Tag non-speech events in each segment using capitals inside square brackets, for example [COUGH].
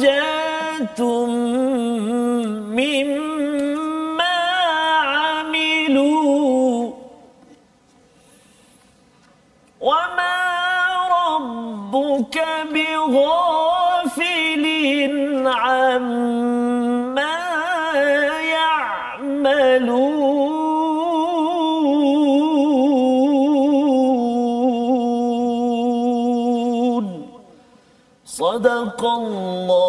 درجات مما عملوا وما ربك بغافل عما يعملون. صدق الله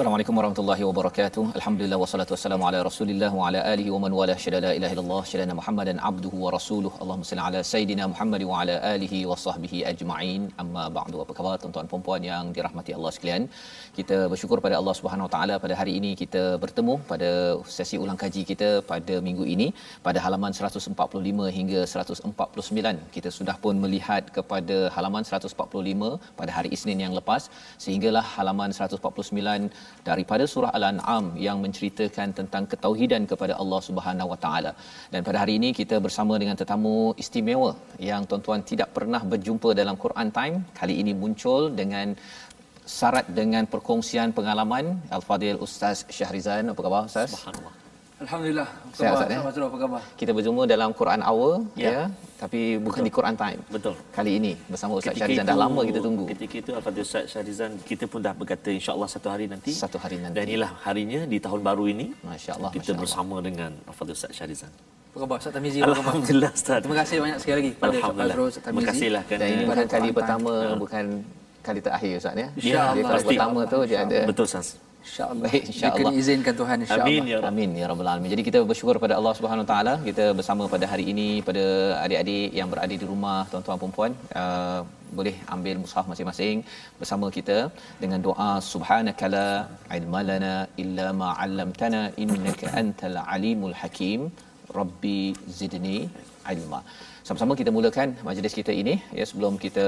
Assalamualaikum warahmatullahi wabarakatuh. Alhamdulillah wassalatu wassalamu ala Rasulillah wa ala alihi wa man wala syada la ilaha illallah syada Muhammadan abduhu wa rasuluh. Allahumma salli ala sayidina Muhammad wa ala alihi wa sahbihi ajma'in. Amma ba'du. Apa khabar tuan-tuan dan puan yang dirahmati Allah sekalian? Kita bersyukur pada Allah Subhanahu wa taala pada hari ini kita bertemu pada sesi ulang kaji kita pada minggu ini pada halaman 145 hingga 149. Kita sudah pun melihat kepada halaman 145 pada hari Isnin yang lepas sehinggalah halaman 149 daripada surah Al-An'am yang menceritakan tentang ketauhidan kepada Allah Subhanahu Wa Taala. Dan pada hari ini kita bersama dengan tetamu istimewa yang tuan-tuan tidak pernah berjumpa dalam Quran Time. Kali ini muncul dengan syarat dengan perkongsian pengalaman Al-Fadil Ustaz Syahrizan. Apa khabar Ustaz? Subhanallah. Alhamdulillah. Apa Ustaz, ya? Apa khabar? Kita berjumpa dalam Quran Hour ya, Ya. tapi bukan di Quran Time. Betul. Kali ini bersama Ustaz Ketika Syahrizan dah itu- lama kita tunggu. Ketika itu Al-Fatihah Ustaz Syahrizan kita pun dah berkata insya-Allah satu hari nanti. Satu hari nanti. Dan inilah harinya di tahun baru ini. Masya-Allah, Kita masya-Allah. bersama dengan Al-Fatihah Ustaz Syahrizan. Apa khabar? Ustaz Tamizi? Alhamdulillah Ustaz. Terima kasih banyak sekali lagi Ustaz Alhamdulillah. Fazrul, Ustaz Terima Tamizi. kasihlah Dan ini kerana bukan kali pertama, Ha. bukan kali terakhir Ustaz ya. InsyaAllah. Pasti. pertama tu dia ada betul Ustaz. InsyaAllah. [LAUGHS] InsyaAllah. Jika diizinkan Tuhan insyaAllah. Amin ya Rabb. Amin ya rabbal alamin. Jadi kita bersyukur pada Allah Subhanahu Wa taala kita bersama pada hari ini pada adik-adik yang berada di rumah tuan-tuan dan puan uh, boleh ambil mushaf masing-masing bersama kita dengan doa subhanakala ilma lana illa ma 'allamtana innaka antal alimul hakim rabbi zidni ilma. Sama-sama kita mulakan majlis kita ini ya sebelum kita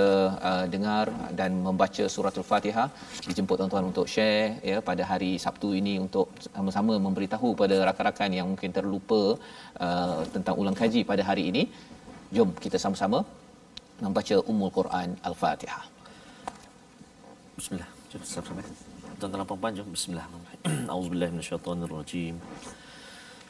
uh, dengar dan membaca suratul Fatihah dijemput tuan-tuan untuk share ya pada hari Sabtu ini untuk sama-sama memberitahu pada rakan-rakan yang mungkin terlupa uh, tentang ulang kaji pada hari ini. Jom kita sama-sama membaca Ummul Quran Al-Fatihah. Bismillah. Jom sama-sama. Tuan-tuan dan puan jom bismillahirrahmanirrahim. [CLEARS THROAT] Auzubillahi minasyaitonirrajim.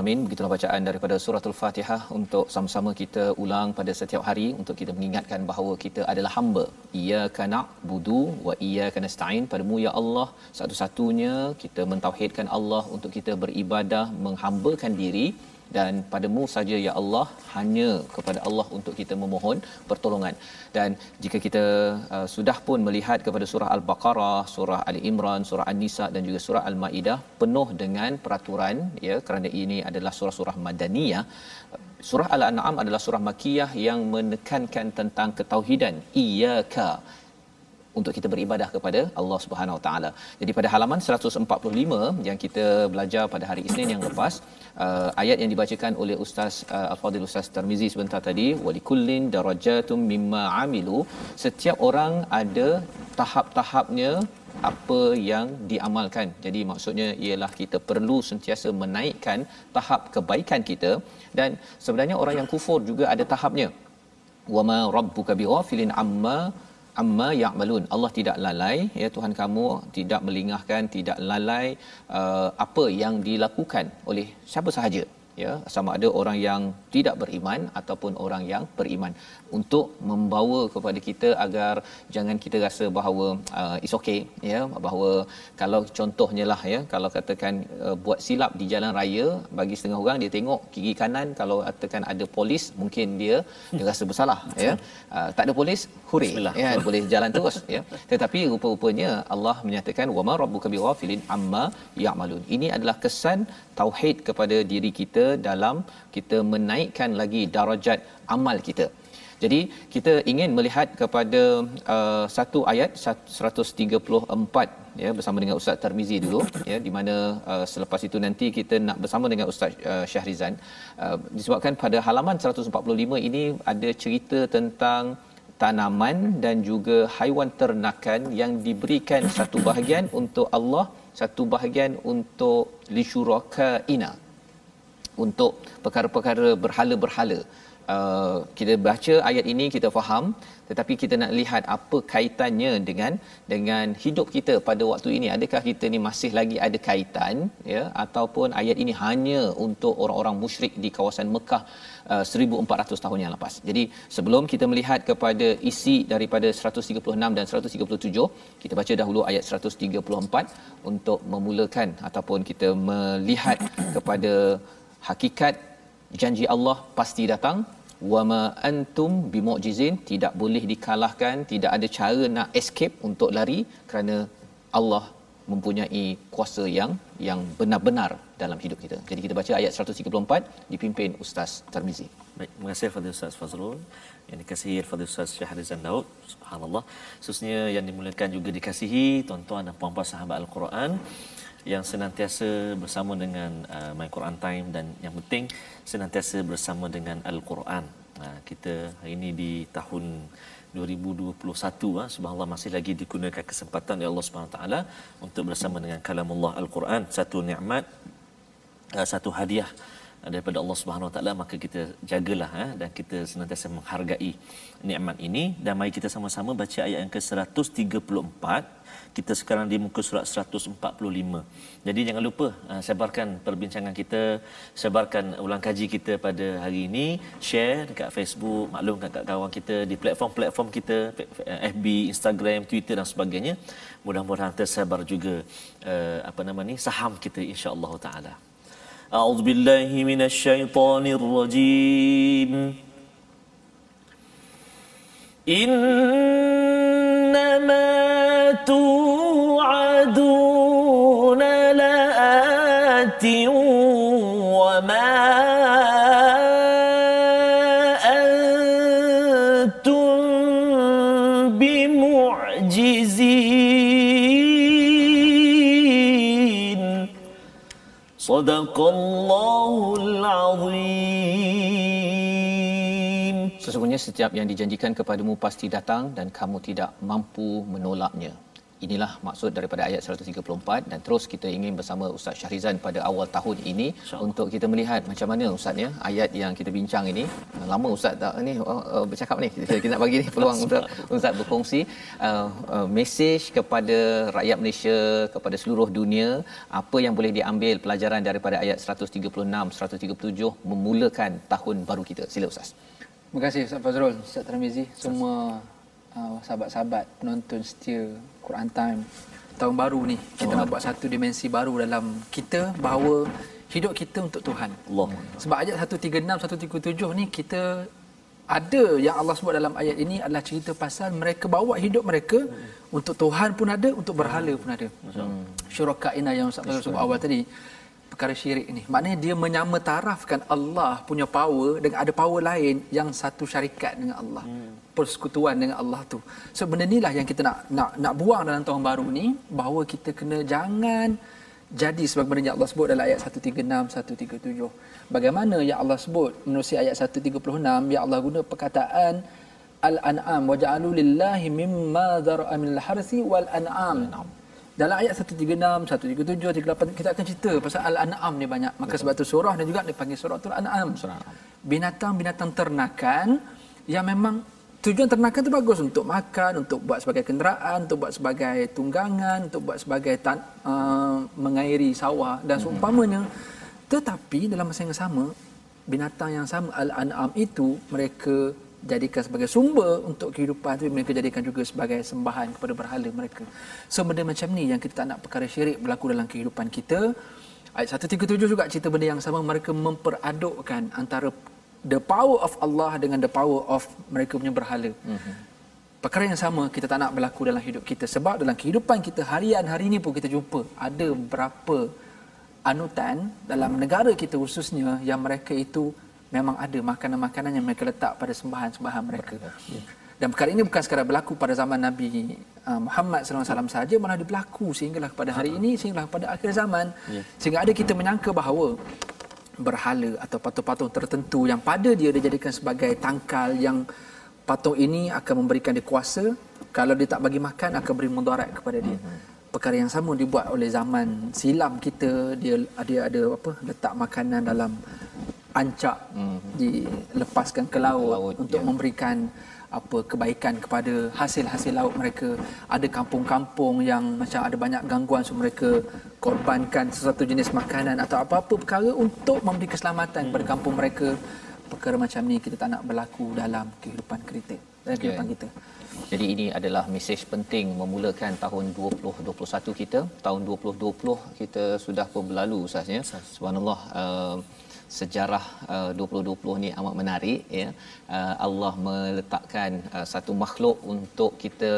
Alamin. Begitulah bacaan daripada suratul Fatihah untuk sama-sama kita ulang pada setiap hari untuk kita mengingatkan bahawa kita adalah hamba. Iyyaka na'budu wa iyyaka nasta'in. Padamu ya Allah satu-satunya kita mentauhidkan Allah untuk kita beribadah, menghambakan diri dan padamu saja ya Allah hanya kepada Allah untuk kita memohon pertolongan. Dan jika kita uh, sudah pun melihat kepada surah al-baqarah surah ali imran surah an-nisa dan juga surah al-maidah penuh dengan peraturan ya kerana ini adalah surah-surah madaniyah. Surah al-an'am adalah surah makiyah yang menekankan tentang ketauhidan. Iyyaka untuk kita beribadah kepada Allah Subhanahu Wa Taala. Jadi pada halaman 145 yang kita belajar pada hari Isnin yang lepas, uh, ayat yang dibacakan oleh Ustaz uh, Al-Fadhil Ustaz Tarmizi sebentar tadi, walikullin darajatum mimma amilu, setiap orang ada tahap-tahapnya apa yang diamalkan. Jadi maksudnya ialah kita perlu sentiasa menaikkan tahap kebaikan kita dan sebenarnya orang yang kufur juga ada tahapnya. Wama rabbuka bighafilin amma amma ya'malun. Allah tidak lalai ya Tuhan kamu tidak melingahkan, tidak lalai uh, apa yang dilakukan oleh siapa sahaja ya sama ada orang yang tidak beriman ataupun orang yang beriman untuk membawa kepada kita agar jangan kita rasa bahawa uh, it's okay ya bahawa kalau contohnya lah ya kalau katakan uh, buat silap di jalan raya bagi setengah orang dia tengok kiri kanan kalau katakan ada polis mungkin dia dia rasa bersalah ya. Uh, tak ada polis huri ya boleh jalan terus ya. Tetapi rupa-rupanya Allah menyatakan wama rabbuka bighafilin amma ya'malun. Ini adalah kesan tauhid kepada diri kita dalam kita menaikkan lagi darajat amal kita. Jadi kita ingin melihat kepada uh, satu ayat 134 ya bersama dengan Ustaz Tarmizi dulu ya di mana uh, selepas itu nanti kita nak bersama dengan Ustaz uh, Syahrizan uh, disebabkan pada halaman 145 ini ada cerita tentang tanaman dan juga haiwan ternakan yang diberikan satu bahagian untuk Allah satu bahagian untuk lisyuraka ina untuk perkara-perkara berhala-berhala. Uh, kita baca ayat ini kita faham. Tetapi kita nak lihat apa kaitannya dengan dengan hidup kita pada waktu ini. Adakah kita ni masih lagi ada kaitan ya ataupun ayat ini hanya untuk orang-orang musyrik di kawasan Mekah uh, 1400 tahun yang lepas. Jadi sebelum kita melihat kepada isi daripada 136 dan 137 kita baca dahulu ayat 134 untuk memulakan ataupun kita melihat kepada hakikat janji Allah pasti datang wama antum bimu'jizin tidak boleh dikalahkan tidak ada cara nak escape untuk lari kerana Allah mempunyai kuasa yang yang benar-benar dalam hidup kita. Jadi kita baca ayat 134 dipimpin Ustaz Tarmizi. Baik, terima kasih kepada Ustaz Fazrul yang dikasihi kepada Ustaz Syahrizan Daud. Subhanallah. Khususnya yang dimuliakan juga dikasihi tuan-tuan dan puan-puan sahabat Al-Quran yang senantiasa bersama dengan uh, My Quran Time dan yang penting senantiasa bersama dengan Al-Quran. Uh, kita hari ini di tahun 2021 ah subhanallah masih lagi digunakan kesempatan oleh Allah Subhanahu taala untuk bersama dengan kalamullah Al-Quran satu nikmat uh, satu hadiah daripada Allah Subhanahu Wa Taala maka kita jagalah eh, dan kita senantiasa menghargai nikmat ini dan mari kita sama-sama baca ayat yang ke-134 kita sekarang di muka surat 145. Jadi jangan lupa uh, sebarkan perbincangan kita, sebarkan ulang kaji kita pada hari ini, share dekat Facebook, maklum kat kawan kita di platform-platform kita, FB, Instagram, Twitter dan sebagainya. Mudah-mudahan tersebar juga uh, apa nama ni saham kita insya-Allah taala. أعوذ بالله من الشيطان الرجيم. إنما تؤمنون صدق الله العظيم Sesungguhnya setiap yang dijanjikan kepadamu pasti datang dan kamu tidak mampu menolaknya. Inilah maksud daripada ayat 134 dan terus kita ingin bersama Ustaz Syahrizan pada awal tahun ini untuk kita melihat macam mana Ustaz ya ayat yang kita bincang ini. Lama Ustaz tak? Ni uh, uh, bercakap ni. Kita, kita nak bagi ni peluang [LAUGHS] untuk Ustaz berkongsi uh, uh, mesej kepada rakyat Malaysia kepada seluruh dunia apa yang boleh diambil pelajaran daripada ayat 136 137 memulakan tahun baru kita. Sila Ustaz. Terima kasih Ustaz Fazrul, Ustaz Tarmizi, semua uh, sahabat-sahabat penonton setia Quran Time tahun baru ni kita oh. nak buat satu dimensi baru dalam kita bahawa hidup kita untuk Tuhan. Allah. Sebab ayat 136 137 ni kita ada yang Allah sebut dalam ayat ini adalah cerita pasal mereka bawa hidup mereka untuk Tuhan pun ada, untuk berhala pun ada. Hmm. Syuraka ina yang Ustaz sebut awal tadi. Perkara syirik ni. Maknanya dia menyamatarafkan Allah punya power dengan ada power lain yang satu syarikat dengan Allah. Hmm. Persekutuan dengan Allah tu. So benda inilah yang kita nak nak nak buang dalam tahun baru ni bahawa kita kena jangan jadi sebagaimana yang Allah sebut dalam ayat 136 137. Bagaimana yang Allah sebut menerusi ayat 136 yang Allah guna perkataan al-an'am wa ja'alu lillahi mimma dhara'a min al-harsi wal an'am. Dalam ayat 136, 137, 38 kita akan cerita pasal al-an'am ni banyak. Maka sebab tu surah dan juga dipanggil surah al-an'am. Binatang-binatang ternakan yang memang tujuan ternakan tu bagus untuk makan, untuk buat sebagai kenderaan, untuk buat sebagai tunggangan, untuk buat sebagai tan, uh, mengairi sawah dan mhm. seumpamanya. Tetapi dalam masa yang sama, binatang yang sama al-an'am itu mereka jadikan sebagai sumber untuk kehidupan tapi mereka jadikan juga sebagai sembahan kepada berhala mereka. So benda macam ni yang kita tak nak perkara syirik berlaku dalam kehidupan kita. Ayat 137 juga cerita benda yang sama mereka memperadukkan antara the power of Allah dengan the power of mereka punya berhala. Mm-hmm. Perkara yang sama kita tak nak berlaku dalam hidup kita sebab dalam kehidupan kita harian hari ini pun kita jumpa ada berapa anutan dalam negara kita khususnya yang mereka itu memang ada makanan-makanan yang mereka letak pada sembahan-sembahan mereka. Ya. Dan perkara ini bukan sekadar berlaku pada zaman Nabi uh, Muhammad SAW saja, malah berlaku sehinggalah pada hari ini, sehinggalah pada akhir zaman. Ya. Sehingga ada kita menyangka bahawa berhala atau patung-patung tertentu yang pada dia dijadikan sebagai tangkal yang patung ini akan memberikan dia kuasa, kalau dia tak bagi makan akan beri mudarat kepada dia. Mhm. Perkara yang sama dibuat oleh zaman silam kita, dia dia ada apa letak makanan dalam ancak hmm. dilepaskan ke laut, laut untuk ya. memberikan apa kebaikan kepada hasil-hasil laut mereka ada kampung-kampung yang macam ada banyak gangguan so mereka korbankan sesuatu jenis makanan atau apa-apa perkara untuk memberi keselamatan kepada hmm. kampung mereka perkara macam ni kita tak nak berlaku dalam kehidupan kita dalam kehidupan yeah. kita jadi ini adalah mesej penting memulakan tahun 2021 kita tahun 2020 kita sudah pun berlalu ustaznya subhanallah uh, sejarah uh, 2020 ni amat menarik ya. Uh, Allah meletakkan uh, satu makhluk untuk kita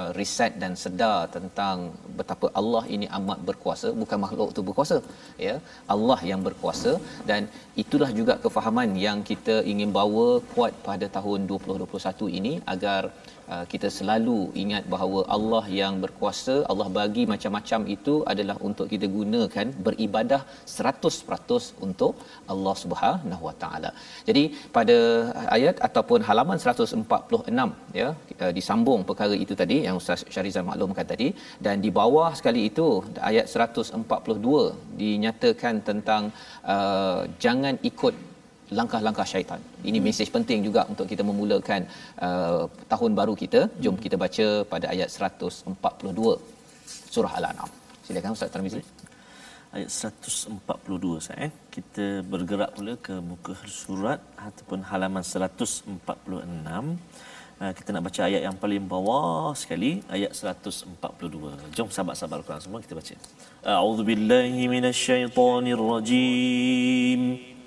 uh, riset dan sedar tentang betapa Allah ini amat berkuasa bukan makhluk tu berkuasa ya. Allah yang berkuasa dan itulah juga kefahaman yang kita ingin bawa kuat pada tahun 2021 ini agar Uh, kita selalu ingat bahawa Allah yang berkuasa, Allah bagi macam-macam itu adalah untuk kita gunakan beribadah 100% untuk Allah Subhanahu Wa Taala. Jadi pada ayat ataupun halaman 146 ya disambung perkara itu tadi yang Ustaz Syarizal maklumkan tadi dan di bawah sekali itu ayat 142 dinyatakan tentang uh, jangan ikut langkah-langkah syaitan. Ini hmm. mesej penting juga untuk kita memulakan uh, tahun baru kita. Jom kita baca pada ayat 142 surah Al-An'am. Silakan Ustaz Tarmizi. Ayat 142 saya eh. Kita bergerak pula ke muka surat ataupun halaman 146. Uh, kita nak baca ayat yang paling bawah sekali ayat 142. Jom sahabat-sahabat Al-Quran semua kita baca. A'udzubillahi minasyaitonirrajim. rajim.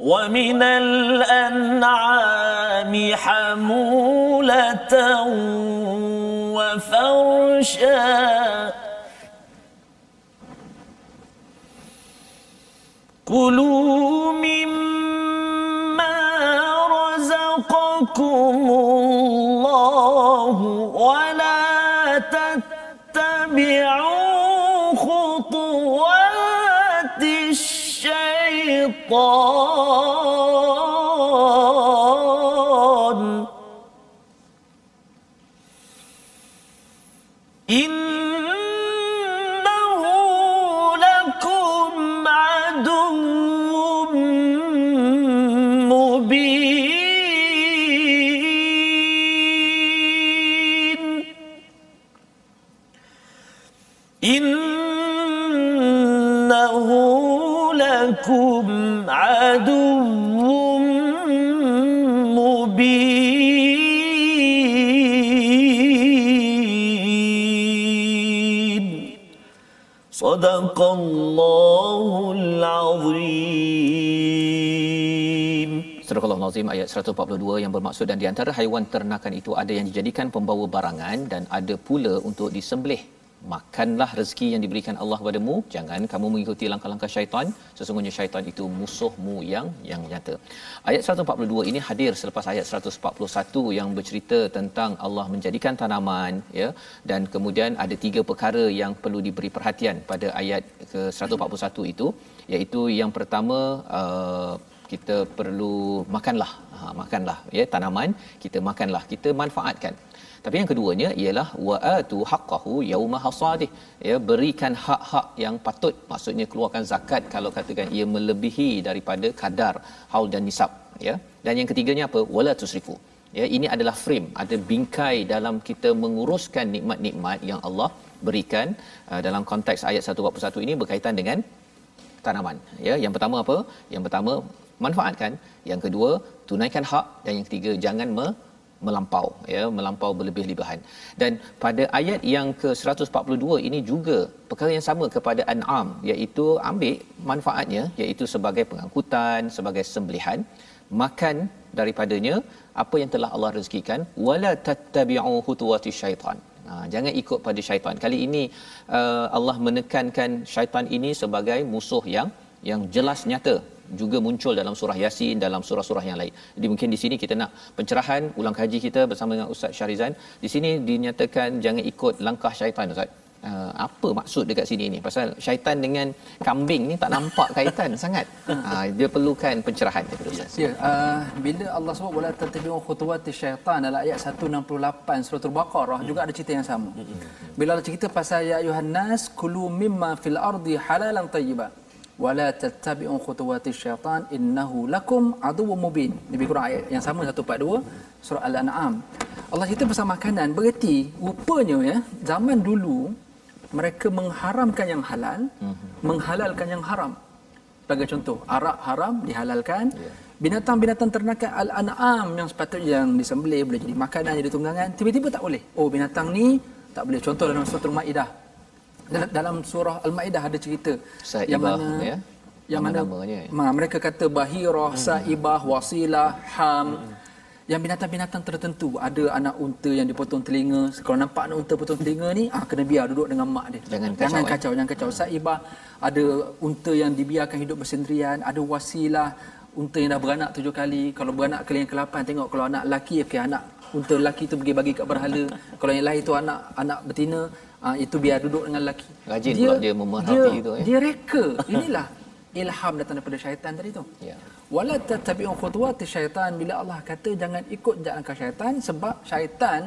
ومن الأنعام حمولة وفرشا. كلوا مما 我。صدق الله العظيم Surah Al-Nazim ayat 142 yang bermaksud dan di antara haiwan ternakan itu ada yang dijadikan pembawa barangan dan ada pula untuk disembelih makanlah rezeki yang diberikan Allah padamu jangan kamu mengikuti langkah-langkah syaitan. Sesungguhnya syaitan itu musuhmu yang yang nyata. Ayat 142 ini hadir selepas ayat 141 yang bercerita tentang Allah menjadikan tanaman ya. Dan kemudian ada tiga perkara yang perlu diberi perhatian pada ayat ke 141 itu. Iaitu yang pertama uh, kita perlu makanlah. Ha, makanlah ya tanaman. Kita makanlah kita manfaatkan tapi yang keduanya ialah wa'atu haqqahu yauma hasadih. Ya berikan hak-hak yang patut. Maksudnya keluarkan zakat kalau katakan ia melebihi daripada kadar haul dan nisab ya. Dan yang ketiganya apa? Wala tusrifu. Ya ini adalah frame. Ada bingkai dalam kita menguruskan nikmat-nikmat yang Allah berikan uh, dalam konteks ayat 141 ini berkaitan dengan tanaman. Ya yang pertama apa? Yang pertama manfaatkan. Yang kedua tunaikan hak. Dan yang ketiga jangan me, melampau ya melampau berlebih-lebihan. Dan pada ayat yang ke 142 ini juga perkara yang sama kepada an'am iaitu ambil manfaatnya iaitu sebagai pengangkutan sebagai sembelihan makan daripadanya apa yang telah Allah rezekikan. Wala tattabi'u khutuwati syaitan. Ha, jangan ikut pada syaitan. Kali ini uh, Allah menekankan syaitan ini sebagai musuh yang yang jelas nyata juga muncul dalam surah Yasin dalam surah-surah yang lain. Jadi mungkin di sini kita nak pencerahan ulang kaji kita bersama dengan Ustaz Syarizan. Di sini dinyatakan jangan ikut langkah syaitan Ustaz. Uh, apa maksud dekat sini ni pasal syaitan dengan kambing ni tak nampak kaitan [LAUGHS] sangat uh, dia perlukan pencerahan daripada ustaz ya uh, bila Allah sebut wala tattabi'u khutuwati syaitan dalam ayat 168 surah al-baqarah juga ada cerita yang sama bila Allah cerita pasal ya ayuhan nas kulu mimma fil ardi halalan tayyiban wala tattabi'u khutuwati syaitan innahu lakum aduwwum mubin. Lebih kurang ayat yang sama 142 surah al-an'am. Allah cerita pasal makanan. Bererti rupanya ya zaman dulu mereka mengharamkan yang halal mm-hmm. menghalalkan yang haram. Sebagai contoh arak haram dihalalkan yeah. binatang-binatang ternakan al-an'am yang sepatutnya yang disembelih boleh jadi makanan jadi tunggangan tiba-tiba tak boleh. Oh binatang ni tak boleh. Contoh dalam surah al-maidah dalam surah al-maidah ada cerita. Saibah, yang mana ya? yang mana, ya? mereka kata bahirah hmm. saibah wasilah ham. Hmm. Yang binatang-binatang tertentu. Ada anak unta yang dipotong telinga. Kalau nampak anak unta potong telinga ni ah kena biar duduk dengan mak dia. Jangan kacau jangan kacau, eh? jangan kacau. Saibah ada unta yang dibiarkan hidup bersendirian. Ada wasilah unta yang dah beranak tujuh kali. Kalau beranak kali yang ke-8 tengok kalau anak lelaki okey anak unta lelaki tu pergi bagi kat berhala. Kalau yang lain tu anak anak betina ah, itu biar duduk dengan lelaki rajin dia, pula dia memerhati tu ya. dia reka inilah ilham datang daripada syaitan tadi tu ya wala tattabi'u khutuwati syaitan bila Allah kata jangan ikut jalan langkah syaitan sebab syaitan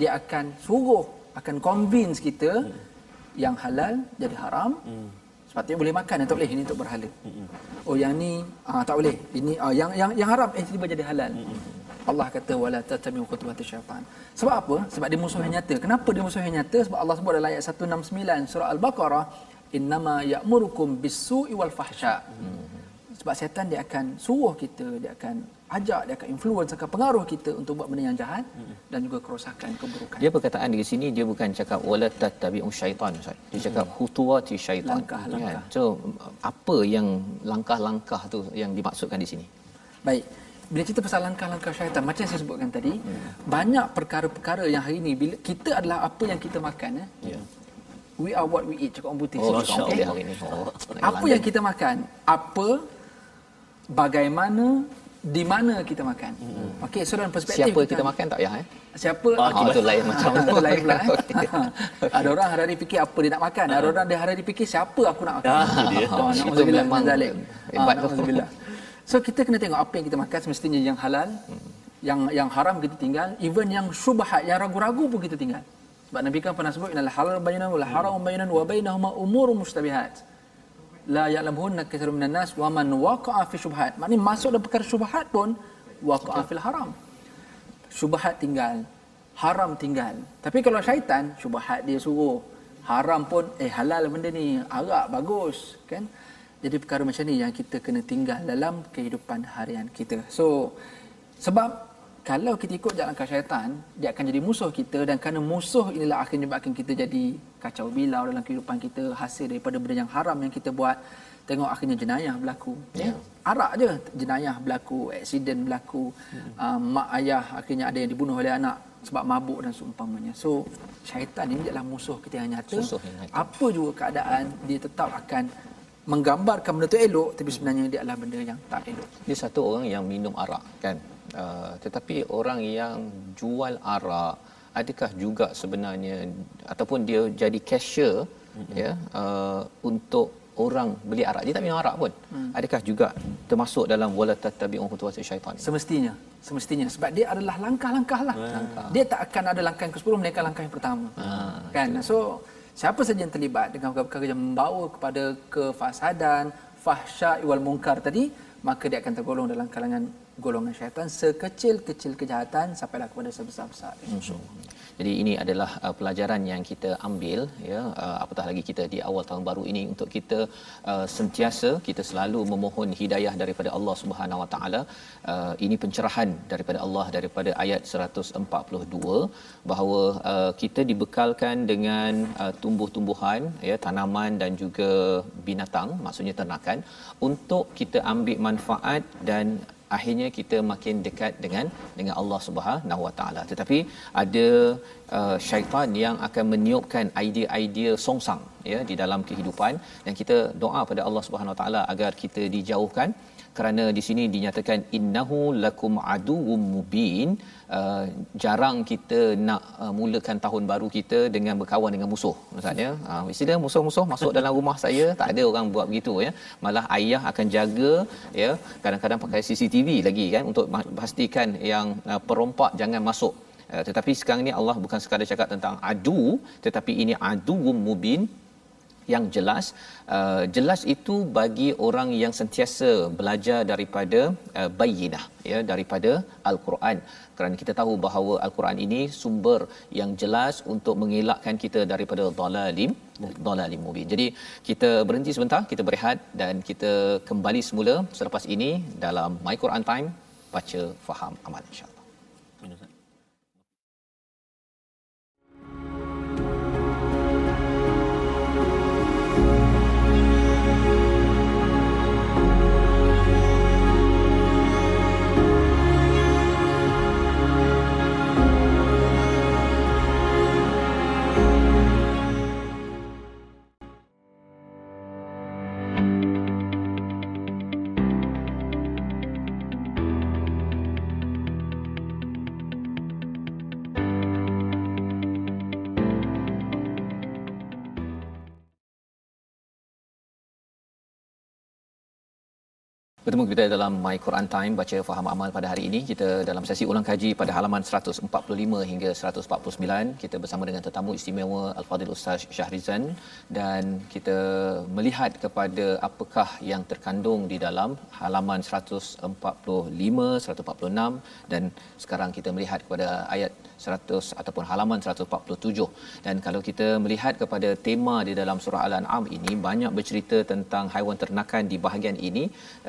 dia akan suruh akan convince kita hmm. yang halal jadi haram hmm. sepatutnya boleh makan tak boleh ini untuk berhala hmm. oh yang ni ah, tak boleh ini ah, yang yang yang haram eh tiba jadi halal hmm. Allah kata wala tattabi'u khutuwati syaitan. Sebab apa? Sebab dia musuh yang nyata. Kenapa dia musuh yang nyata? Sebab Allah sebut dalam ayat 169 surah al-baqarah innama ya'murukum bis-su'i wal fahsya hmm. Sebab setan dia akan suruh kita dia akan ajak dia akan influence akan pengaruh kita untuk buat benda yang jahat dan juga kerosakan keburukan. Dia perkataan di sini dia bukan cakap wala tattabi'u syaitan. Ustaz dia cakap hmm. khutuwati syaitan. Langkah-langkah ya. so apa yang langkah-langkah tu yang dimaksudkan di sini? Baik bila cerita pasal langkah-langkah syaitan macam saya sebutkan tadi hmm. banyak perkara-perkara yang hari ini bila kita adalah apa yang kita makan eh ya we are what we eat cakap orang putih oh, okay. hari ini. Oh, apa yang kita makan apa bagaimana di mana kita makan. Hmm. Okey, so dalam perspektif siapa kita makan tak ya eh? Siapa? Okay, itu lain macam [LAUGHS] itu lain pula eh. [LAUGHS] [LAUGHS] Ada orang hari-hari fikir apa dia nak makan. Ada orang dia hari-hari fikir siapa aku nak makan. Ah, dia. Oh, itu memang hebat tu. So kita kena tengok apa yang kita makan semestinya yang halal, hmm. yang yang haram kita tinggal, even yang syubhat, yang ragu-ragu pun kita tinggal. Sebab Nabi kan pernah sebut inal halal bayinan wal haram bayinan wa bainahuma umurun mustabihat la ya'lamuhunna katsirun minan nas wa man waqa'a fi syubhat. Maknanya masuk dalam perkara syubhat pun waqa'a fil haram. Syubhat tinggal, haram tinggal. Tapi kalau syaitan syubhat dia suruh, haram pun eh halal benda ni, arak bagus, kan? Jadi perkara macam ni yang kita kena tinggal dalam kehidupan harian kita. So sebab kalau kita ikut jalan langkah syaitan, dia akan jadi musuh kita dan kerana musuh inilah akhirnya menyebabkan kita jadi kacau bilau dalam kehidupan kita, hasil daripada benda yang haram yang kita buat. Tengok akhirnya jenayah berlaku. Yeah. Ya. Arak je jenayah berlaku, aksiden berlaku. Hmm. Uh, mak ayah akhirnya ada yang dibunuh oleh anak sebab mabuk dan seumpamanya. So syaitan ini adalah musuh kita yang nyata. Musuh yang nyata. Apa juga keadaan dia tetap akan menggambarkan benda tu elok tapi sebenarnya dia adalah benda yang tak elok. Dia satu orang yang minum arak kan. Uh, tetapi orang yang jual arak adakah juga sebenarnya ataupun dia jadi cashier mm-hmm. ya uh, untuk orang beli arak dia tak minum arak pun hmm. adakah juga termasuk dalam wala tattabi'u khutuwat syaitan semestinya semestinya sebab dia adalah langkah-langkah lah langkah. dia tak akan ada langkah yang ke-10 mereka langkah yang pertama ha, kan itu. so siapa saja yang terlibat dengan perkara yang membawa kepada kefasadan fahsya wal munkar tadi maka dia akan tergolong dalam kalangan golongan syaitan sekecil-kecil kejahatan sampailah kepada sebesar-besar. Hmm. Jadi ini adalah uh, pelajaran yang kita ambil ya uh, apatah lagi kita di awal tahun baru ini untuk kita uh, sentiasa kita selalu memohon hidayah daripada Allah Subhanahu Wa Taala. Uh, ini pencerahan daripada Allah daripada ayat 142 bahawa uh, kita dibekalkan dengan uh, tumbuh-tumbuhan ya tanaman dan juga binatang maksudnya ternakan untuk kita ambil manfaat dan akhirnya kita makin dekat dengan dengan Allah Subhanahu Wa Taala. Tetapi ada uh, syaitan yang akan meniupkan idea-idea songsang ya di dalam kehidupan. Dan kita doa pada Allah Subhanahu Wa Taala agar kita dijauhkan kerana di sini dinyatakan innahu lakum aduwwum mubin. Uh, jarang kita nak uh, mulakan tahun baru kita dengan berkawan dengan musuh maksudnya uh, mesti musuh-musuh masuk dalam rumah saya tak ada orang buat begitu ya. Malah ayah akan jaga ya. Kadang-kadang pakai CCTV lagi kan untuk pastikan yang uh, perompak jangan masuk. Uh, tetapi sekarang ni Allah bukan sekadar cakap tentang adu tetapi ini aduwwum mubin yang jelas uh, jelas itu bagi orang yang sentiasa belajar daripada uh, bayinah ya daripada al-Quran kerana kita tahu bahawa al-Quran ini sumber yang jelas untuk mengelakkan kita daripada dalalim dalalim mubin. Jadi kita berhenti sebentar, kita berehat dan kita kembali semula selepas ini dalam My Quran Time baca faham amal insya-Allah. Bertemu kita dalam My Quran Time baca faham amal pada hari ini. Kita dalam sesi ulang kaji pada halaman 145 hingga 149. Kita bersama dengan tetamu istimewa Al-Fadhil Ustaz Syahrizan dan kita melihat kepada apakah yang terkandung di dalam halaman 145, 146 dan sekarang kita melihat kepada ayat 100 ataupun halaman 147 dan kalau kita melihat kepada tema di dalam surah al-an'am ini banyak bercerita tentang haiwan ternakan di bahagian ini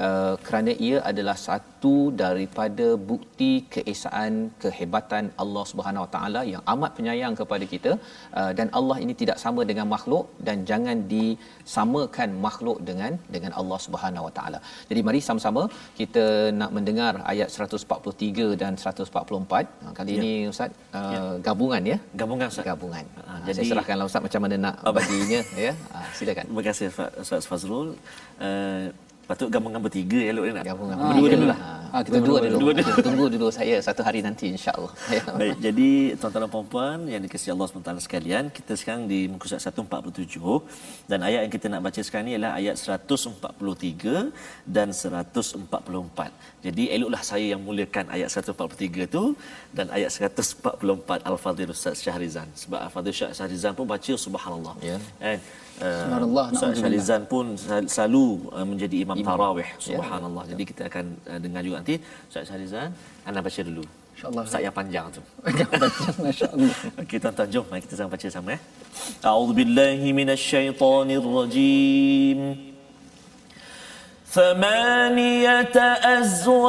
uh, kerana ia adalah satu daripada bukti keesaan kehebatan Allah Subhanahu Wa Taala yang amat penyayang kepada kita uh, dan Allah ini tidak sama dengan makhluk dan jangan disamakan makhluk dengan dengan Allah Subhanahu Wa Taala. Jadi mari sama-sama kita nak mendengar ayat 143 dan 144. Kali ya. ini ustaz uh, ya. gabungan ya? Gabungan Ustaz. Gabungan. Uh, jadi saya serahkanlah Ustaz macam mana nak baginya ya? Uh, silakan. Terima kasih Ustaz Fazrul. Uh, Patut gabungan bertiga ya Luk nak. Gabungan ha, dulu lah. Ha, kita dua, dulu. Dua, dulu. Tunggu dulu saya satu hari nanti insya-Allah. Baik, jadi tuan-tuan dan puan-puan yang dikasihi Allah SWT sekalian, kita sekarang di muka surat 147 dan ayat yang kita nak baca sekarang ni ialah ayat 143 dan 144. Jadi eloklah saya yang mulakan ayat 143 tu dan ayat 144 Al-Fadhil Ustaz Syahrizan. Sebab Al-Fadhil Ustaz Syahrizan pun baca subhanallah. Ya. Yeah. Subhanallah. Ustaz Syahrizan pun selalu uh, menjadi imam, imam. tarawih. Ya. Subhanallah. Yeah. Jadi kita akan uh, dengar juga nanti Ustaz Syahrizan anda baca dulu. Insya-Allah. Ustaz yang panjang tu. [LAUGHS] panjang masya-Allah. Okey tuan-tuan jom mari kita sama baca sama ya. A'udzubillahi minasyaitonirrajim. ثمانية أزواج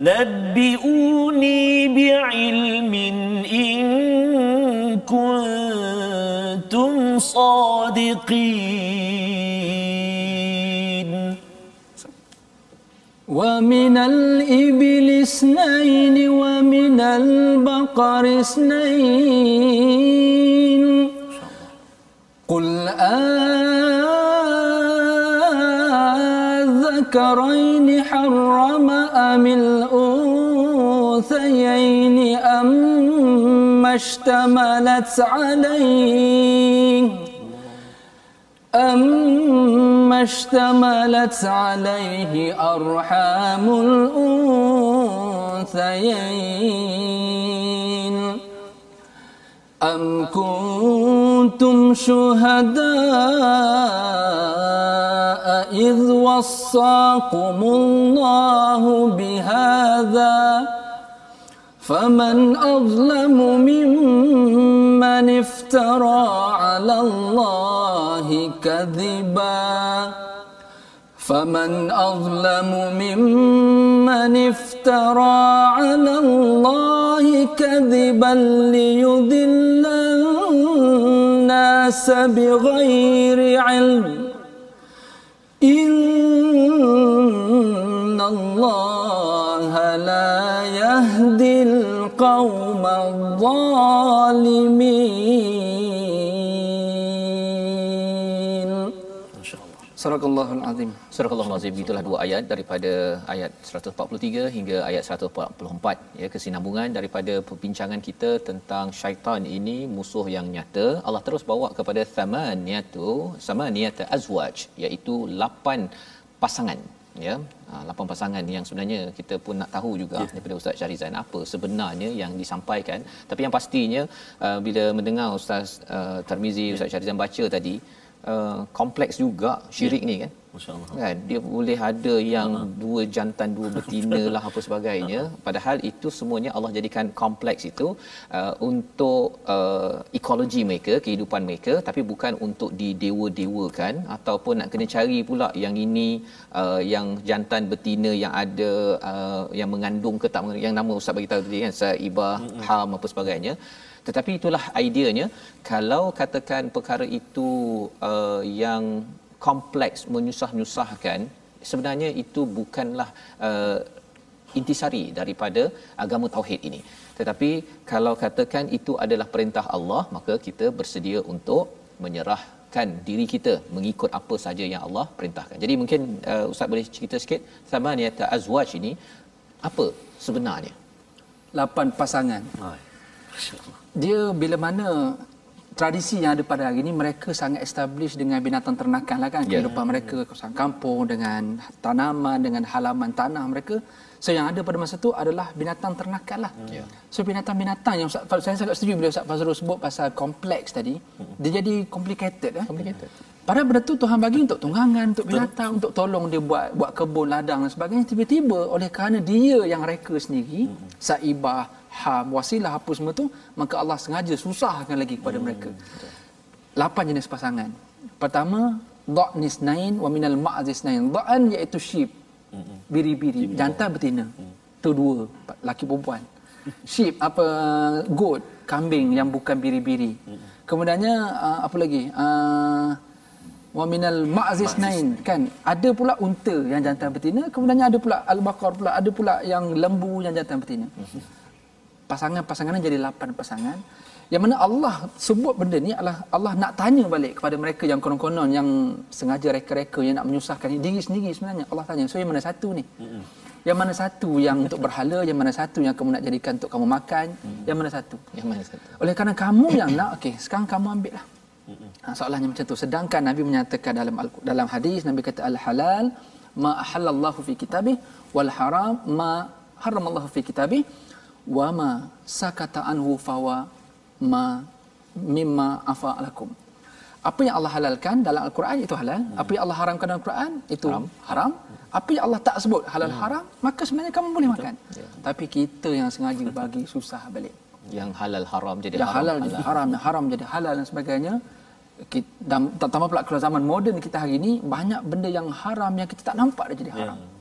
نبئوني بعلم إن كنتم صادقين. ومن الإبل اثنين ومن البقر اثنين. قل أذكرين حرم أم الأنثيين أم اشتملت عليه؟ أما اشتملت عليه أرحام الأنثيين؟ أم كنتم شهداء إذ وصاكم الله بهذا فمن أظلم ممن افترى على الله كذبا فمن أظلم ممن افترى على الله كذبا ليضل الناس بغير علم. إن الله لا يهدي القوم الظالمين. Sadaqallahul azim. Surah Al-Azim itulah dua ayat daripada ayat 143 hingga ayat 144 ya kesinambungan daripada perbincangan kita tentang syaitan ini musuh yang nyata Allah terus bawa kepada thamaniyatu samaniyata azwaj iaitu lapan pasangan ya Ah, lapan pasangan yang sebenarnya kita pun nak tahu juga yeah. daripada Ustaz Syarizan apa sebenarnya yang disampaikan tapi yang pastinya uh, bila mendengar Ustaz uh, Tarmizi yeah. Ustaz Syarizan baca tadi uh, kompleks juga syirik yeah. ni kan Masya-Allah. Kan dia boleh ada yang uh-huh. dua jantan dua betina lah apa sebagainya uh-huh. [LAUGHS] padahal itu semuanya Allah jadikan kompleks itu uh, untuk uh, ekologi mereka kehidupan mereka tapi bukan untuk didewa-dewakan ataupun nak kena cari pula yang ini uh, yang jantan betina yang ada uh, yang mengandung ke tak yang nama ustaz bagi tahu tadi kan saibah uh-huh. ham apa sebagainya tetapi itulah ideanya kalau katakan perkara itu uh, yang kompleks menyusah-nyusahkan sebenarnya itu bukanlah uh, intisari daripada agama tauhid ini. Tetapi kalau katakan itu adalah perintah Allah maka kita bersedia untuk menyerahkan diri kita mengikut apa saja yang Allah perintahkan. Jadi mungkin uh, ustaz boleh cerita sikit samaniyat azwaj ini apa sebenarnya? Lapan pasangan. Dia bila mana tradisi yang ada pada hari ini mereka sangat establish dengan binatang ternakan lah kan Ya. kehidupan mereka kawasan kampung dengan tanaman dengan halaman tanah mereka so yang ada pada masa tu adalah binatang ternakan lah Ya. so binatang-binatang yang Ustaz, saya sangat setuju bila Ustaz Fazrul sebut pasal kompleks tadi dia jadi complicated eh? Complicated. Padahal benda tu Tuhan bagi untuk tunggangan, untuk binatang, untuk tolong dia buat buat kebun, ladang dan sebagainya. Tiba-tiba oleh kerana dia yang reka sendiri, saibah, ham, wasilah apa semua tu, maka Allah sengaja susahkan lagi kepada mereka. Lapan jenis pasangan. Pertama, dha'nis nain wa minal ma'zis nain. Dha'an iaitu sheep. Biri-biri, jantan betina. Tu dua, laki perempuan. [LAUGHS] Sheep apa goat, kambing yang bukan biri-biri. Kemudiannya uh, apa lagi? Uh, wa minal ma'zis nain kan ada pula unta yang jantan betina kemudiannya ada pula al-baqar pula ada pula yang lembu yang jantan betina pasangan-pasangan ni jadi lapan pasangan. Yang mana Allah sebut benda ni adalah Allah nak tanya balik kepada mereka yang konon-konon yang sengaja reka-reka yang nak menyusahkan diri sendiri sebenarnya. Allah tanya so yang mana satu ni? Yang mana satu yang untuk berhala yang mana satu yang kamu nak jadikan untuk kamu makan yang mana satu? Yang mana satu? Oleh kerana kamu yang nak okey sekarang kamu ambil lah. Ha, soalannya macam tu. Sedangkan Nabi menyatakan dalam Al- dalam hadis Nabi kata al halal ma ahallallahu fi kitabih wal haram ma haramallahu fi kitabih wa ma sakata anhu fawa ma mimma afa lakum Apa yang Allah halalkan dalam Al-Quran itu halal, apa yang Allah haramkan dalam Al-Quran itu haram. haram. Apa yang Allah tak sebut halal haram, maka sebenarnya kamu boleh makan. Tapi kita yang sengaja bagi susah balik. yang halal haram jadi Yang halal jadi haram, yang haram jadi halal dan sebagainya. Kita, dan tambah pula kalau zaman moden kita hari ini banyak benda yang haram yang kita tak nampak dah jadi haram. InsyaAllah.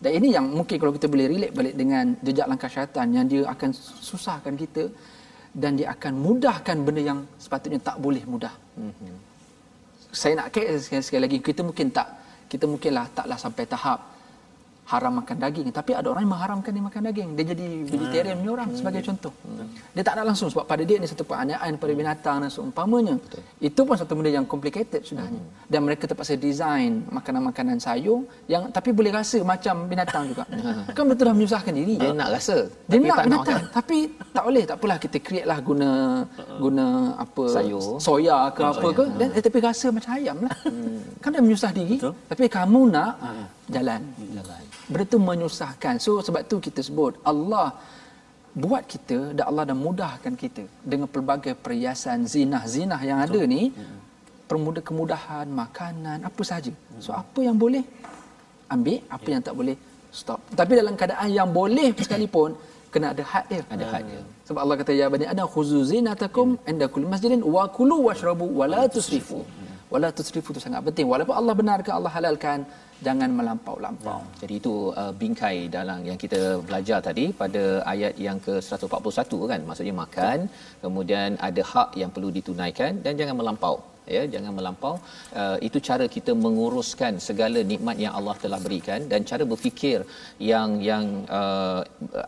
Dan ini yang mungkin kalau kita boleh relate balik dengan jejak langkah syaitan yang dia akan susahkan kita dan dia akan mudahkan benda yang sepatutnya tak boleh mudah. Mm-hmm. Saya nak kait sekali, sekali lagi kita mungkin tak kita mungkinlah taklah sampai tahap haram makan daging. Tapi ada orang yang mengharamkan dia makan daging. Dia jadi vegetarian punya orang sebagai contoh. Dia tak ada langsung sebab pada dia ni satu penganiayaan pada binatang dan seumpamanya. Itu pun satu benda yang complicated sudahnya dan mereka terpaksa design makanan-makanan sayur yang tapi boleh rasa macam binatang juga. [LAUGHS] Kan betul dah menyusahkan diri. Dia nak rasa dia tapi nak tak binatang. makan. tapi tak boleh tak apalah kita create lah guna guna apa Sayur. soya ke apa ke. Dan eh, tapi rasa macam ayam lah. Kan dia menyusah diri. Betul. tapi kamu nak jalan. Jalan. Benda tu menyusahkan. So sebab tu kita sebut Allah buat kita dan Allah dah mudahkan kita dengan pelbagai perhiasan zinah-zinah yang ada ni. Permudah kemudahan makanan apa saja so apa yang boleh ambil apa yang tak boleh stop. Tapi dalam keadaan yang boleh sekalipun kena ada had dia. Ada had dia. Sebab Allah kata ya bani adam khuzu zinatakum inda kulli masjidin wa kulu washrabu wa la tusrifu. wa la tusrifu itu sangat penting. Walaupun Allah benarkan Allah halalkan jangan melampau-lampau. Jadi itu uh, bingkai dalam yang kita belajar tadi pada ayat yang ke-141 kan. Maksudnya makan kemudian ada hak yang perlu ditunaikan dan jangan melampau. Ya jangan melampau. Uh, itu cara kita menguruskan segala nikmat yang Allah telah berikan dan cara berfikir yang yang uh,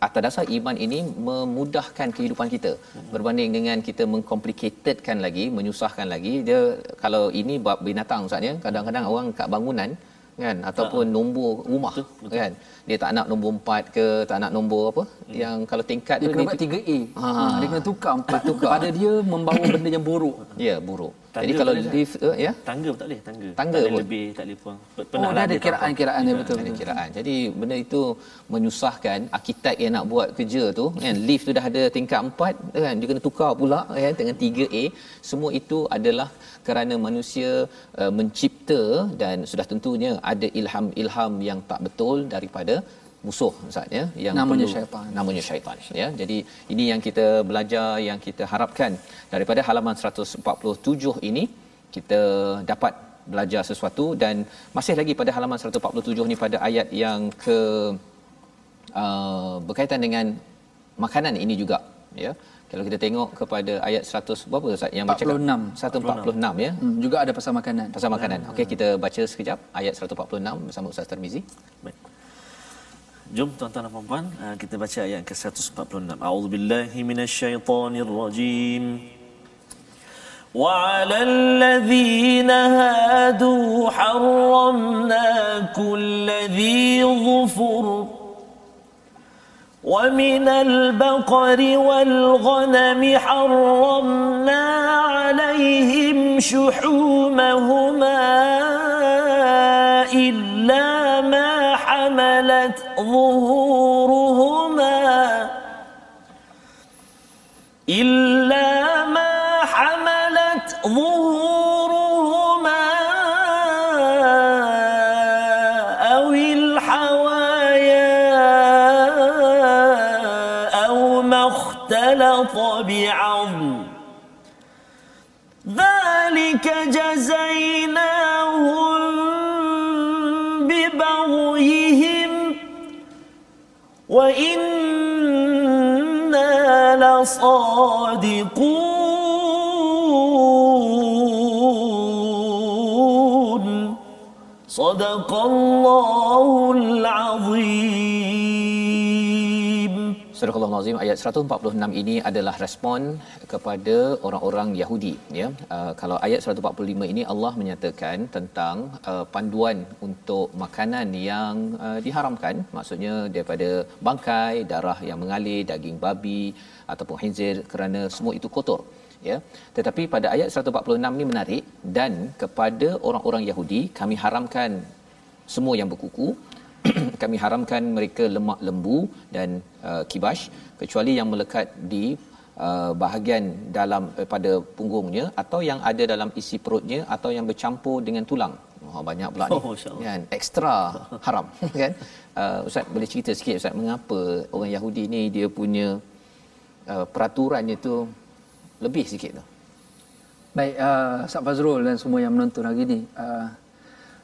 atas dasar iman ini memudahkan kehidupan kita. Berbanding dengan kita mengcomplicatedkan lagi menyusahkan lagi dia kalau ini bab binatang ustaz ya kadang-kadang orang kat bangunan kan? Ataupun nombor rumah Betul, betul. kan? Dia tak nak nombor 4 ke tak nak nombor apa. Yang kalau tingkat dia tu kena dia buat 3A Ha. ha. dia kena tukar empat. Tukar. Pada dia membawa benda yang buruk. Ya buruk. Tangga jadi kalau lift uh, ya? Tangga pun tak boleh, tangga. Tangga tak boleh pun. lebih, tak boleh kurang. P- oh Pernah lah ada dia kiraan-kiraan dia betul ada kiraan. Jadi benda itu menyusahkan arkitek yang nak buat kerja tu kan? Lift tu dah ada tingkat 4 kan? Dia kena tukar pula kan? Dengan 3A semua itu adalah kerana manusia uh, mencipta dan sudah tentunya ada ilham-ilham yang tak betul daripada musuh Ustaz ya yang Namanya perlu- syaitan. namanya syaitan ya. Jadi ini yang kita belajar yang kita harapkan. Daripada halaman 147 ini kita dapat belajar sesuatu. Dan masih lagi pada halaman 147 ni pada ayat yang ke uh, berkaitan dengan makanan ini juga ya kalau kita tengok kepada ayat 100 berapa Ustaz yang bercakap 46. 146 ya hmm, juga ada pasal makanan pasal makanan okey kita baca sekejap ayat 146 bersama Ustaz Tarmizi Baik. Jom tuan-tuan dan puan-puan uh, kita baca ayat ke-146. A'udzubillahi minasyaitonirrajim. وعلى الذين هادوا حرمنا كل ذي ظفر ومن البقر والغنم حرمنا عليهم شحومهما إلا ما حملت ظهورهما إلا ما حملت ظهورهما وإنا لصادقون صدق الله Surah Al-Azim ayat 146 ini adalah respon kepada orang-orang Yahudi ya. Uh, kalau ayat 145 ini Allah menyatakan tentang uh, panduan untuk makanan yang uh, diharamkan maksudnya daripada bangkai, darah yang mengalir, daging babi ataupun khinzir kerana semua itu kotor ya. Tetapi pada ayat 146 ni menarik dan kepada orang-orang Yahudi kami haramkan semua yang berkuku [CLEARS THROAT] kami haramkan mereka lemak lembu dan uh, kibash kecuali yang melekat di uh, bahagian dalam uh, pada punggungnya atau yang ada dalam isi perutnya atau yang bercampur dengan tulang. Oh, banyak pula ni. Oh, kan ekstra haram [LAUGHS] kan. Uh, Ustaz boleh cerita sikit Ustaz mengapa orang Yahudi ni dia punya uh, peraturannya tu lebih sikit tu. Baik, uh, Ustaz Fazrul dan semua yang menonton hari ini. Uh,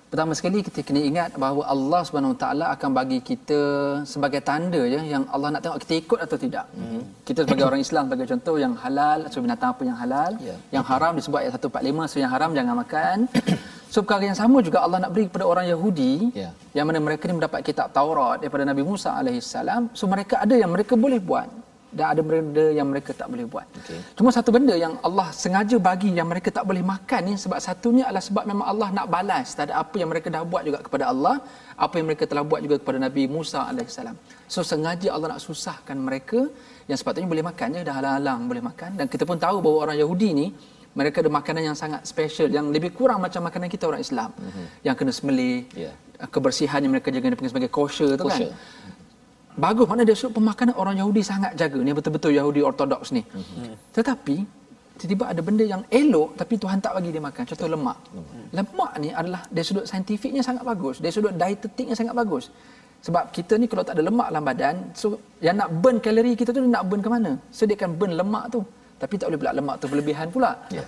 pertama sekali kita kena ingat bahawa Allah Subhanahu Wa Taala akan bagi kita sebagai tanda je yang Allah nak tengok kita ikut atau tidak. Mm-hmm. Kita sebagai orang Islam sebagai contoh yang halal, so binatang apa yang halal, Ya. yang haram disebut ayat 145, so yang haram jangan makan. [COUGHS] So perkara yang sama juga Allah nak beri kepada orang Yahudi Ya. yang mana mereka ni mendapat kitab Taurat daripada Nabi Musa alaihissalam. So mereka ada yang mereka boleh buat dan ada benda yang mereka tak boleh buat. Okey. Cuma satu benda yang Allah sengaja bagi yang mereka tak boleh makan ni sebab satunya adalah sebab memang Allah nak balas terhadap apa yang mereka dah buat juga kepada Allah, apa yang mereka telah buat juga kepada Nabi Musa alaihissalam. So sengaja Allah nak susahkan mereka yang sepatutnya boleh makan je dah halang-halang boleh makan dan kita pun tahu bahawa orang Yahudi ni mereka ada makanan yang sangat special yang lebih kurang macam makanan kita orang Islam. Mm-hmm. Yang kena sembelih, Ya. kebersihan yang mereka jaga panggil sebagai kosher tu Kosher. kan. Bagus mana dia sudut pemakanan orang Yahudi sangat jaga ni betul-betul Yahudi ortodoks ni. Mm-hmm. Tetapi tiba-tiba ada benda yang elok tapi Tuhan tak bagi dia makan. Contoh lemak. Lemak ni adalah dari sudut saintifiknya sangat bagus, dari sudut dietetiknya sangat bagus. Sebab kita ni kalau tak ada lemak dalam badan, so yang nak burn kalori kita tu nak burn ke mana? So dia akan burn lemak tu. Tapi tak boleh pula lemak tu berlebihan pula. Ya.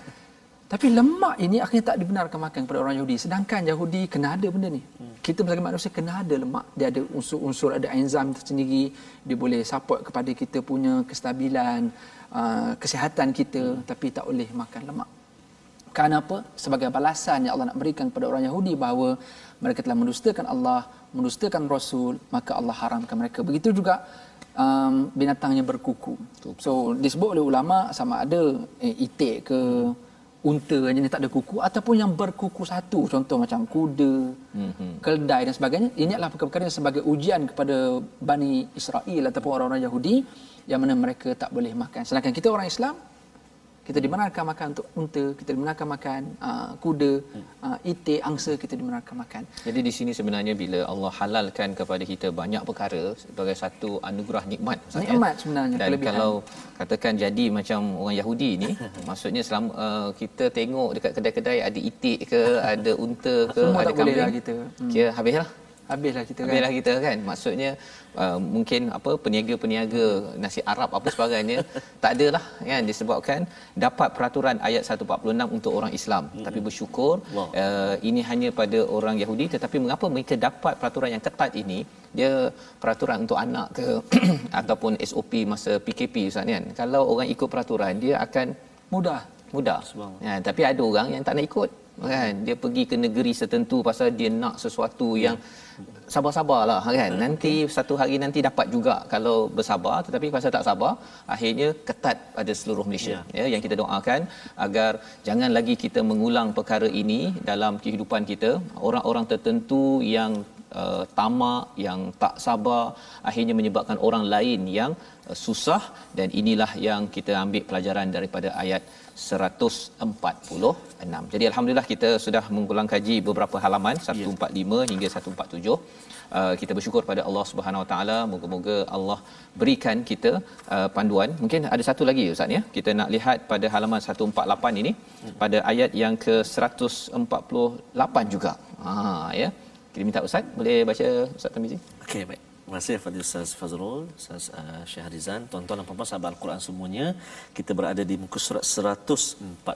Tapi lemak ini akhirnya tak dibenarkan makan kepada orang Yahudi. Sedangkan Yahudi kena ada benda ni. Kita sebagai manusia kena ada lemak. Dia ada unsur-unsur, ada enzim tersendiri. Dia boleh support kepada kita punya kestabilan, uh, kesihatan kita. Tapi tak boleh makan lemak. Kerana apa? Sebagai balasan yang Allah nak berikan kepada orang Yahudi bahawa mereka telah mendustakan Allah, mendustakan Rasul, maka Allah haramkan mereka. Begitu juga um, binatang yang berkuku. So disebut oleh ulama sama ada eh, itik ke unta yang tak ada kuku ataupun yang berkuku satu contoh macam kuda, mm-hmm. keldai dan sebagainya ini adalah perkara-perkara yang sebagai ujian kepada Bani Israel ataupun orang-orang Yahudi yang mana mereka tak boleh makan sedangkan kita orang Islam kita dibenarkan makan untuk unta, kita dibenarkan makan uh, kuda, uh, itik, angsa kita dibenarkan makan. Jadi di sini sebenarnya bila Allah halalkan kepada kita banyak perkara sebagai satu anugerah nikmat Ustaz, ya. Nikmat sebenarnya, Dan kelebihan. kalau katakan jadi macam orang Yahudi ni [LAUGHS] maksudnya selama uh, kita tengok dekat kedai-kedai ada itik ke [LAUGHS] ada unta ke Semua ada tak boleh kambing lah kita. Hmm. kira habislah Habislah kita kan. Habislah kita kan. Maksudnya uh, mungkin apa peniaga-peniaga nasi Arab apa sebagainya [LAUGHS] tak adalah kan disebabkan dapat peraturan ayat 146 untuk orang Islam. Hmm. tapi bersyukur Allah. uh, ini hanya pada orang Yahudi. Tetapi mengapa mereka dapat peraturan yang ketat ini? Dia peraturan untuk anak ke [CLEARS THROAT] ataupun SOP masa PKP Ustaz kan? Kalau orang ikut peraturan dia akan Mudah. mudah. Ya, tapi ada orang yang tak nak ikut kan? Dia pergi ke negeri tertentu pasal dia nak sesuatu yang sabar-sabarlah kan? Nanti satu hari nanti dapat juga kalau bersabar tetapi pasal tak sabar akhirnya ketat pada seluruh Malaysia. Ya yang kita doakan agar jangan lagi kita mengulang perkara ini dalam kehidupan kita. Orang-orang tertentu yang uh, tamak yang tak sabar akhirnya menyebabkan orang lain yang uh, susah. Dan inilah yang kita ambil pelajaran daripada ayat 146. Jadi alhamdulillah kita sudah mengulang kaji beberapa halaman 145 hingga 147. Uh, kita bersyukur pada Allah Subhanahu Wa Taala. Moga-moga Allah berikan kita uh, panduan. Mungkin ada satu lagi ustaz ya? Kita nak lihat pada halaman 148 ini pada ayat yang ke 148 juga. Ha ya kita minta ustaz boleh baca ustaz Tamizi Okey, baik. Terima kasih kepada Ustaz Fazrul, Ustaz uh, Syahrizan, tuan-tuan dan puan-puan sahabat Al-Quran semuanya. Kita berada di muka surat 148.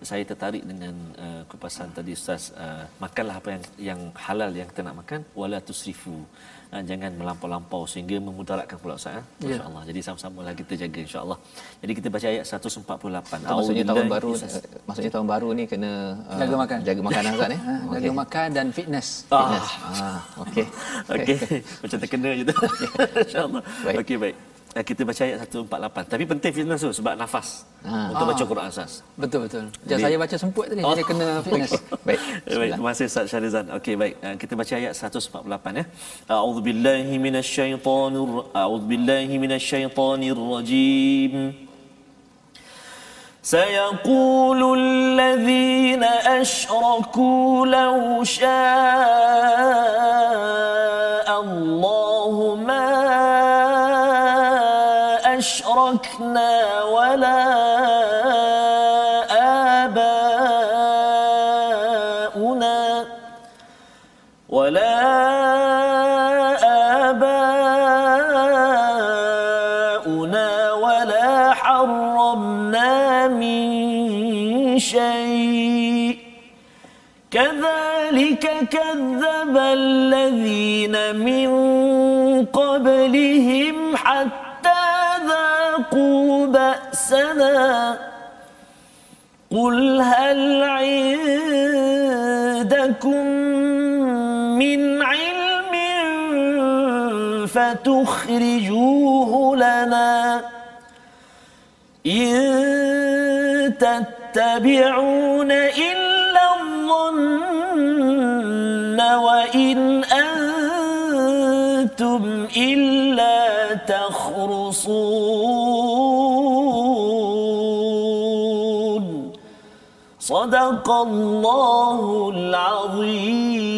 Saya tertarik dengan uh, kupasan tadi Ustaz, uh, makanlah apa yang yang halal yang kita nak makan, wala tusrifu. Uh, jangan melampau-lampau sehingga memudaratkan pula Ustaz. Eh? Ya. Masya-Allah. Jadi sama-sama lah kita jaga insya-Allah. Jadi kita baca ayat 148. maksudnya tahun baru Ustaz. uh, maksudnya tahun baru ni kena uh, Jaga makan. jaga makanan ustaz ni [LAUGHS] Ha, jaga makan dan fitness. Ah. ah okey [LAUGHS] Okey, [LAUGHS] macam terkena je tu. InsyaAllah. Baik. Okey, baik. Eh, Kita baca ayat 148. Tapi penting fitness tu sebab nafas. Ah. Untuk baca Ah. Quran asas. Betul betul. Jangan Jadi- saya baca semput tadi, Oh. jadi kena fitness. [LAUGHS] baik Eh, Baik, terima kasih Ustaz Syarizan. Okey, baik. Eh, Kita baca ayat 148 ya. A'udzubillahi minasyaitonir A'udzubillahi minasyaitonir rajim. سيقول الذين أشركوا لو شاء الله ما أشركنا ولا قل هل عندكم من علم فتخرجوه لنا إن تتبعون إلا الظن وإن أنتم إلا تخرصون صدق الله العظيم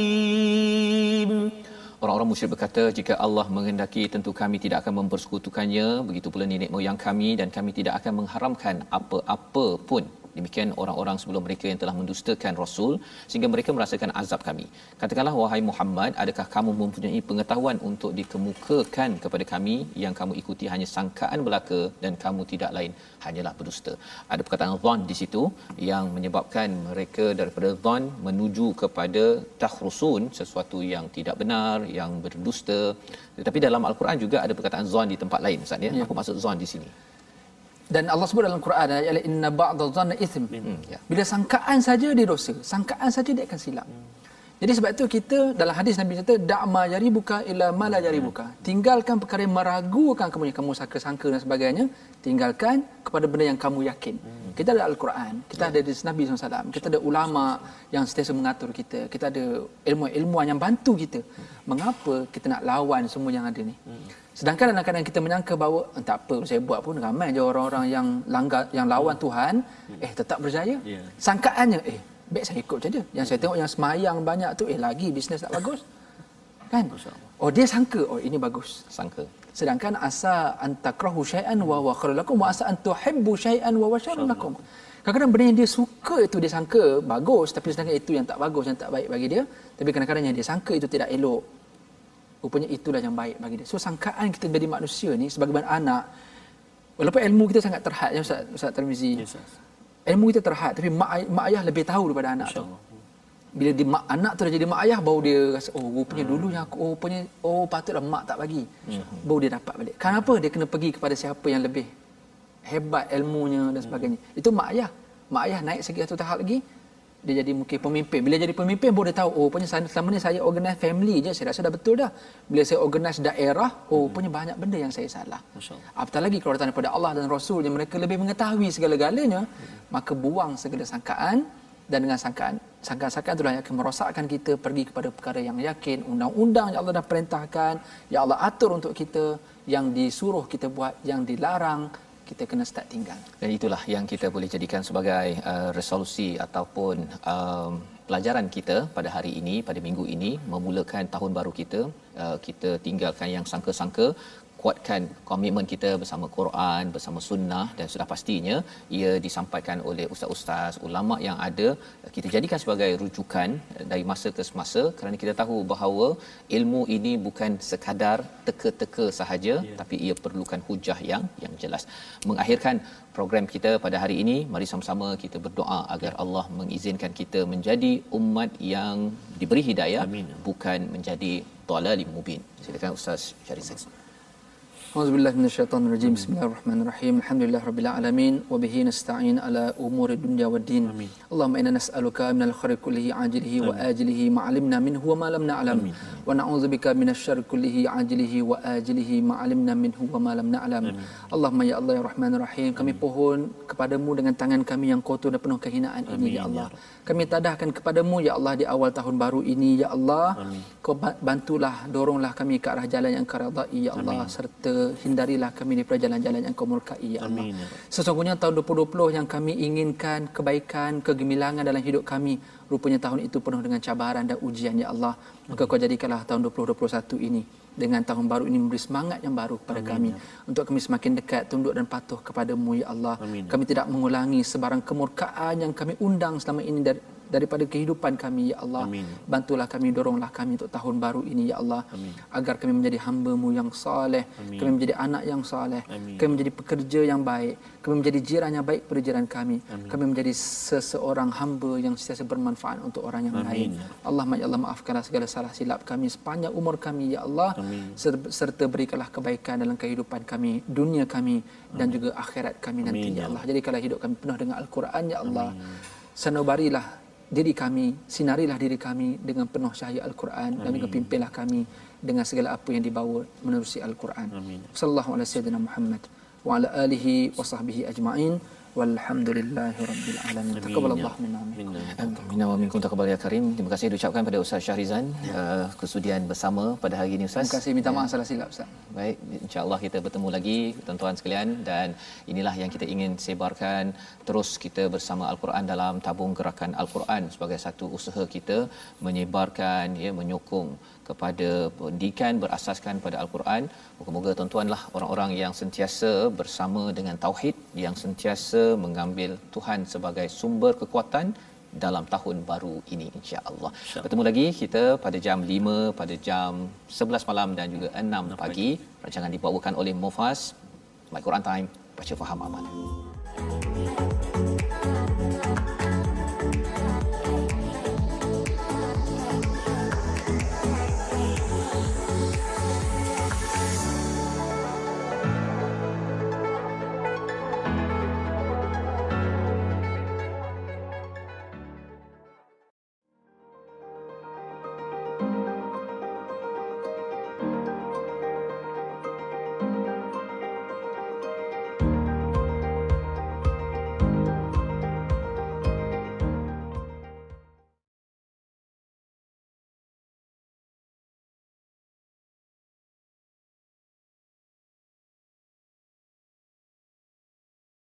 Orang-orang musyrik berkata, jika Allah menghendaki tentu kami tidak akan mempersekutukannya, begitu pula nenek moyang kami dan kami tidak akan mengharamkan apa-apa pun demikian orang-orang sebelum mereka yang telah mendustakan rasul sehingga mereka merasakan azab kami. Katakanlah wahai Muhammad adakah kamu mempunyai pengetahuan untuk dikemukakan kepada kami? Yang kamu ikuti hanya sangkaan belaka dan kamu tidak lain hanyalah berdusta ada perkataan zon di situ yang menyebabkan mereka daripada zon menuju kepada tahrusun sesuatu yang tidak benar yang berdusta. Tetapi dalam al-Quran juga ada perkataan zon di tempat lain ustaz ya, ya. apa maksud zon di sini dan Allah sebut dalam Quran ayat inna ba'dha dhanna ithm. Hmm, ya. Bila sangkaan saja dia dosa, sangkaan saja dia akan silap. Hmm. Jadi sebab itu kita dalam hadis Nabi kata da'ma jari buka ila ma la jari buka. Tinggalkan perkara yang meragukan kamu yang kamu sangka-sangka dan sebagainya, tinggalkan kepada benda yang kamu yakin. Hmm. Kita ada Al-Quran, kita ya. ada hadis Nabi SAW, kita ada ulama yang sentiasa mengatur kita, kita ada ilmu-ilmuan yang bantu kita. Mengapa kita nak lawan semua yang ada ni? Sedangkan kadang-kadang kita menyangka bahawa eh, tak apa saya buat pun ramai je orang-orang yang langgar yang lawan Tuhan eh tetap berjaya. Yeah. Sangkaannya eh baik saya ikut saja. Yang saya tengok yang semayang banyak tu eh lagi bisnes tak bagus. Kan? Oh dia sangka oh ini bagus. Sangka. Sedangkan asa antakrahu syai'an wa wa khairul lakum wa asa antuhibbu syai'an wa wa syarrul lakum. Kadang-kadang benda yang dia suka itu dia sangka bagus tapi sedangkan itu yang tak bagus yang tak baik bagi dia. Tapi kadang-kadang yang dia sangka itu tidak elok rupanya itulah yang baik bagi dia. So sangkaan kita menjadi manusia ni sebagai anak walaupun ilmu kita sangat terhad ya Ustaz Ustaz Tarmizi. Yes, ilmu kita terhad tapi mak, mak ayah lebih tahu daripada anak tu. Bila di mak anak tu dah jadi mak ayah baru dia rasa oh rupanya hmm. dulu yang aku oh rupanya oh patutlah mak tak bagi. Hmm. Baru dia dapat balik. Kenapa dia kena pergi kepada siapa yang lebih hebat ilmunya dan sebagainya. Hmm. Itu mak ayah. Mak ayah naik segi satu tahap lagi dia jadi mungkin pemimpin. Bila jadi pemimpin baru dia tahu oh punya selama ni saya organize family je saya rasa dah betul dah. Bila saya organize daerah oh punya banyak benda yang saya salah. Apatah lagi kalau datang daripada Allah dan Rasul yang mereka lebih mengetahui segala-galanya hmm. maka buang segala sangkaan dan dengan sangkaan sangkaan-sangkaan itulah yang akan merosakkan kita pergi kepada perkara yang yakin undang-undang yang Allah dah perintahkan yang Allah atur untuk kita yang disuruh kita buat yang dilarang kita kena start tinggal. Dan itulah yang kita boleh jadikan sebagai uh, resolusi ataupun um, pelajaran kita pada hari ini, pada minggu ini, memulakan tahun baru kita. Uh, kita tinggalkan yang sangka-sangka, kuatkan komitmen kita bersama Quran, bersama sunnah dan sudah pastinya ia disampaikan oleh ustaz-ustaz, ulama yang ada kita jadikan sebagai rujukan dari masa ke semasa kerana kita tahu bahawa ilmu ini bukan sekadar teka-teka sahaja yeah. tapi ia perlukan hujah yang yang jelas. Mengakhirkan program kita pada hari ini, mari sama-sama kita berdoa agar ya. Allah mengizinkan kita menjadi umat yang diberi hidayah Amin. bukan menjadi dalalim mubin. Silakan ustaz Syarif Saksi. Alhamdulillah min syaitan rajim Bismillahirrahmanirrahim. Alhamdulillah Rabbil Alamin. Wabihi nasta'in ala umuri dunia wa din. Allahumma inna nas'aluka minal kharikullihi ajilihi wa ajilihi ma'alimna minhu wa ma'alamna alam Wa na'udzubika minal syarikullihi ajilihi wa ajilihi ma'alimna minhu wa ma'alamna alam Allahumma ya Allah ya Rahman Rahim Kami pohon kepadamu dengan tangan kami yang kotor dan penuh kehinaan ini ya, ya Allah. Kami tadahkan kepadamu ya Allah di awal tahun baru ini ya Allah. Kau bantulah doronglah kami ke arah jalan yang karadai ya Allah Serta hindarilah kami daripada jalan-jalan yang kau murkai ya Allah Amin. Ya sesungguhnya tahun 2020 yang kami inginkan kebaikan kegemilangan dalam hidup kami rupanya tahun itu penuh dengan cabaran dan ujian ya Allah maka kau jadikanlah tahun 2021 ini dengan tahun baru ini memberi semangat yang baru kepada Amin. kami untuk kami semakin dekat tunduk dan patuh kepadamu ya Allah Amin. kami tidak mengulangi sebarang kemurkaan yang kami undang selama ini dari daripada kehidupan kami ya Allah Amin. bantulah kami doronglah kami untuk tahun baru ini ya Allah Amin. agar kami menjadi hamba-Mu yang soleh kami menjadi anak yang soleh kami menjadi pekerja yang baik kami menjadi jiran yang baik pada jiran kami Amin. kami menjadi seseorang hamba yang sentiasa bermanfaat untuk orang yang Amin. lain Allah ya Allah maafkanlah segala salah silap kami sepanjang umur kami ya Allah Amin. serta berikanlah kebaikan dalam kehidupan kami dunia kami Amin. dan juga akhirat kami nanti Amin. ya, ya Allah jadikanlah hidup kami penuh dengan al-Quran ya Allah Amin. sanubarilah diri kami, sinarilah diri kami dengan penuh cahaya Al-Quran dan juga pimpinlah kami dengan segala apa yang dibawa menerusi Al-Quran. Sallallahu alaihi wasallam Muhammad wa ala alihi wa sahbihi ajma'in. Walhamdulillahi Rabbil Alamin. Taqabbalallahu minna minna wa minkum taqabbal ya karim. Terima kasih diucapkan pada Ustaz Syahrizan ya. uh, kesudian bersama pada hari ini Ustaz. Terima kasih minta maaf ya. salah silap Ustaz. Baik, insya-Allah kita bertemu lagi tuan-tuan sekalian dan inilah yang kita ingin sebarkan terus kita bersama Al-Quran dalam tabung gerakan Al-Quran sebagai satu usaha kita menyebarkan ya menyokong kepada pendidikan berasaskan pada Al-Quran. Moga-moga tuan-tuanlah orang-orang yang sentiasa bersama dengan tauhid, yang sentiasa mengambil Tuhan sebagai sumber kekuatan dalam tahun baru ini insya-Allah. Insya Bertemu lagi kita pada jam 5 pada jam 11 malam dan juga 6 pagi. Rancangan dibawakan oleh Mufas My Quran Time baca faham amal. Thank you.